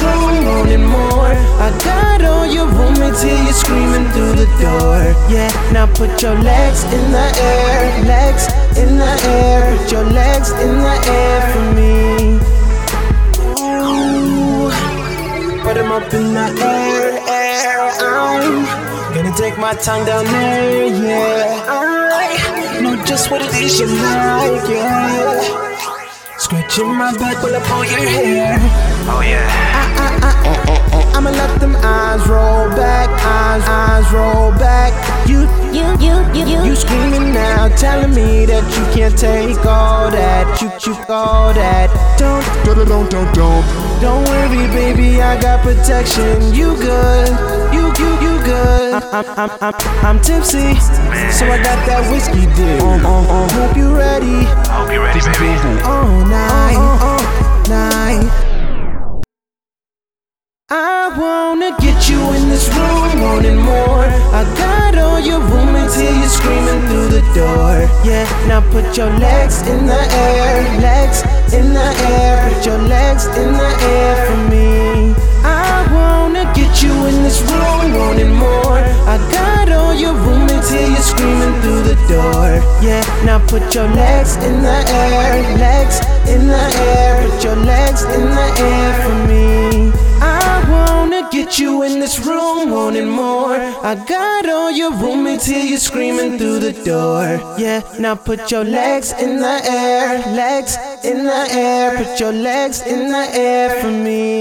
room wanting more. I got all your room until you're screaming through the door. Yeah, now put your legs in the air, legs in the air, put your legs in the air for me. Ooh, put them up in the air, air. I'm gonna take my tongue down there, yeah. I know just what it is you like, yeah. Scratching my back while I pull your hair. Oh yeah. I I I I I'ma let them eyes roll back, eyes, eyes roll back. You, You, you, you, you. you screaming now, telling me that you can't take all that. You, you, all that. Don't, Don't, don't, don't, don't. don't worry, baby, I got protection. You good, you, you, you good. I'm, I'm, I'm, I'm tipsy, so I got that whiskey dip. Uh, uh, uh, hope you get you in this room, wanting more. I got all your room until you're screaming through the door. Yeah, now put your legs in the air, legs in the air, put your legs in the air for me. I wanna get you in this room, wanting more. I got all your room until you're screaming through the door. Yeah, now put your legs in the air, legs in the air, put your legs in the air in this room, wanting more. I got all your room until you're screaming through the door. Yeah, now put your legs in the air, legs in the air, put your legs in the air for me.